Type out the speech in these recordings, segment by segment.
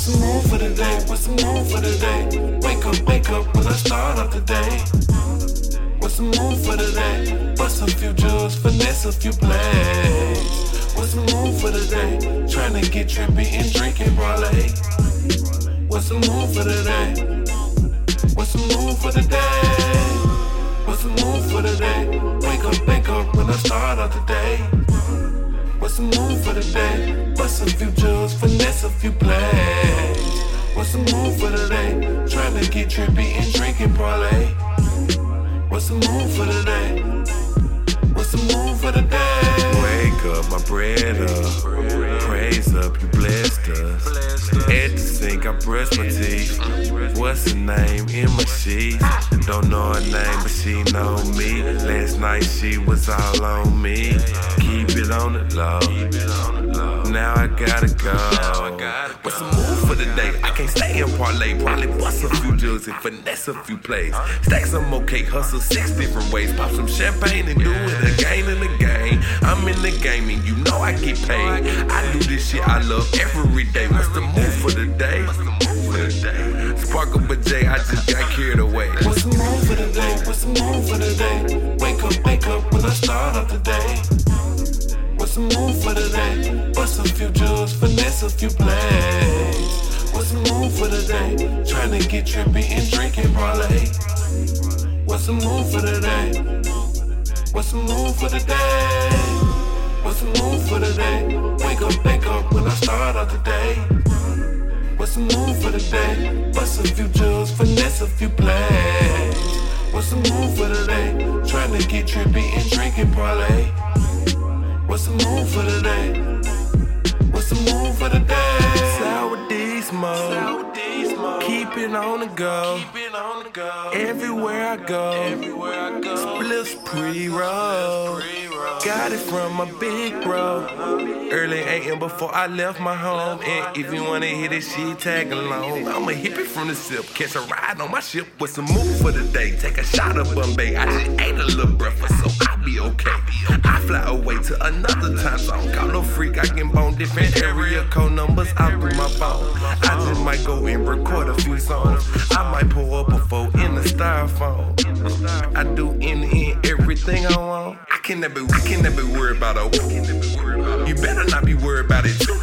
What's the move for the day? What's the move for the day? Wake up, wake up when I start off the day. What's the move for the day? Bust a few jewels, finesse a few plays. What's the move for the day? Trying to get trippy and drinking parlay. What's the move for the day? What's the move for the day? What's the move for the day? Wake up, wake up when I start off the day. What's the move for the day? Bust a few jewels, finesse a few plays. What's the move for the day? Trying to get trippy and drinking parlay. What's the move for the day? What's the move for the day? Wake up, my bread up. Praise up, you blessed us. At the sink, I brush my teeth. What's her name in my sheets? Don't know her name, but she know me. Last night she was all on me. It on the low. Now I gotta go. What's the move for the day? I can't stay in parlay. Probably bust a few jugs and finesse a few plays. Stack some okay, hustle six different ways. Pop some champagne and do it again and again. I'm in the game and you know I get paid. I do this shit I love every day. What's the move for the day? Sparkle but J, I just got carried away. What's the move for the day? What's the move for the day? Wake up, wake up when I start off the day. A few plays. What's the move for the day? Trying to get trippy and drinking parlay. What's the move for the day? What's the move for the day? What's the move for the day? Wake up, wake up when I start off the day. What's the move for the day? Bust a few jewels, finesse a few plays. What's the move for the day? Trying to get trippy and drinking parlay. What's the move for the day? Move for the day? Sour D smoke. Keep it on the go. Everywhere I go. Spliffs pre-roll. Got it from my big bro. Early AM before I left my home. And if you wanna hit it, shit, tag along. I'm a hippie from the sip. Catch a ride on my ship with some move for the day. Take a shot of Bombay. I just ate a little breakfast, so I'll be okay. I fly away to another time zone. Call no freak, I can bone different area code numbers out through my phone. I just might go and record a few songs. I might pull up a four in the styrofoam. I do any everything I want. I can never, I can never worry about a You better not be worried about it too.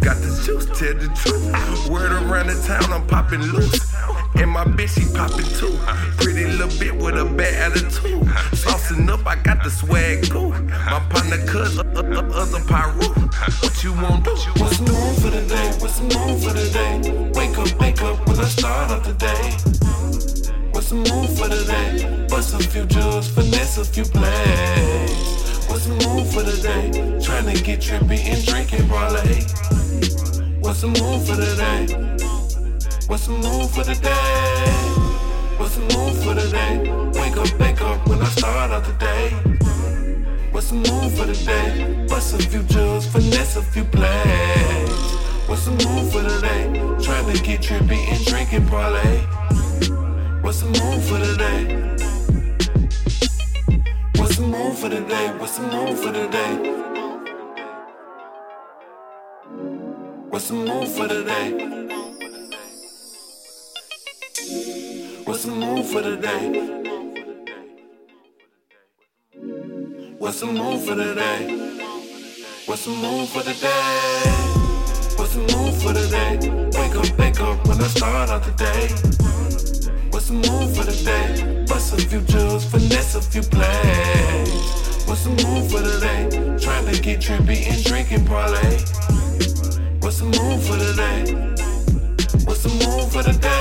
Got the juice? Tell the truth. Word around the town, I'm popping loose. And my bitch, she popping too. Pretty little bit with a bad attitude. Saucing up, I got the swag too. My partner, cuz, uh, uh, uh, other pyro. What you want do? What's the move for the day? What's the move for the day? Wake up, wake up when I start off the day. What's the move for the day? Bust a few jewels, finesse a few plays. What's the move for the day? Trying to get trippy and drinking parlay. What's the move for the day? What's the move for the day? What's the move for the day? Wake up, wake up when I start off the day. What's the move for the day? Bust a few jewels, finesse a few plays. What's the move for the day? Trying to get trippy and drinking parlay. What's the move for the day? For the day? What's the move for the day? What's the move for the day? What's the move for the day? What's the move for the day? What's the move for the day? What's the move for the day? Wake up, wake up when I start off the day. What's the move for the day? Bust a few jewels, finesse a few plays. The move for the day? Trying to get trippy and drinking parlay. What's the move for the day? What's the move for the day?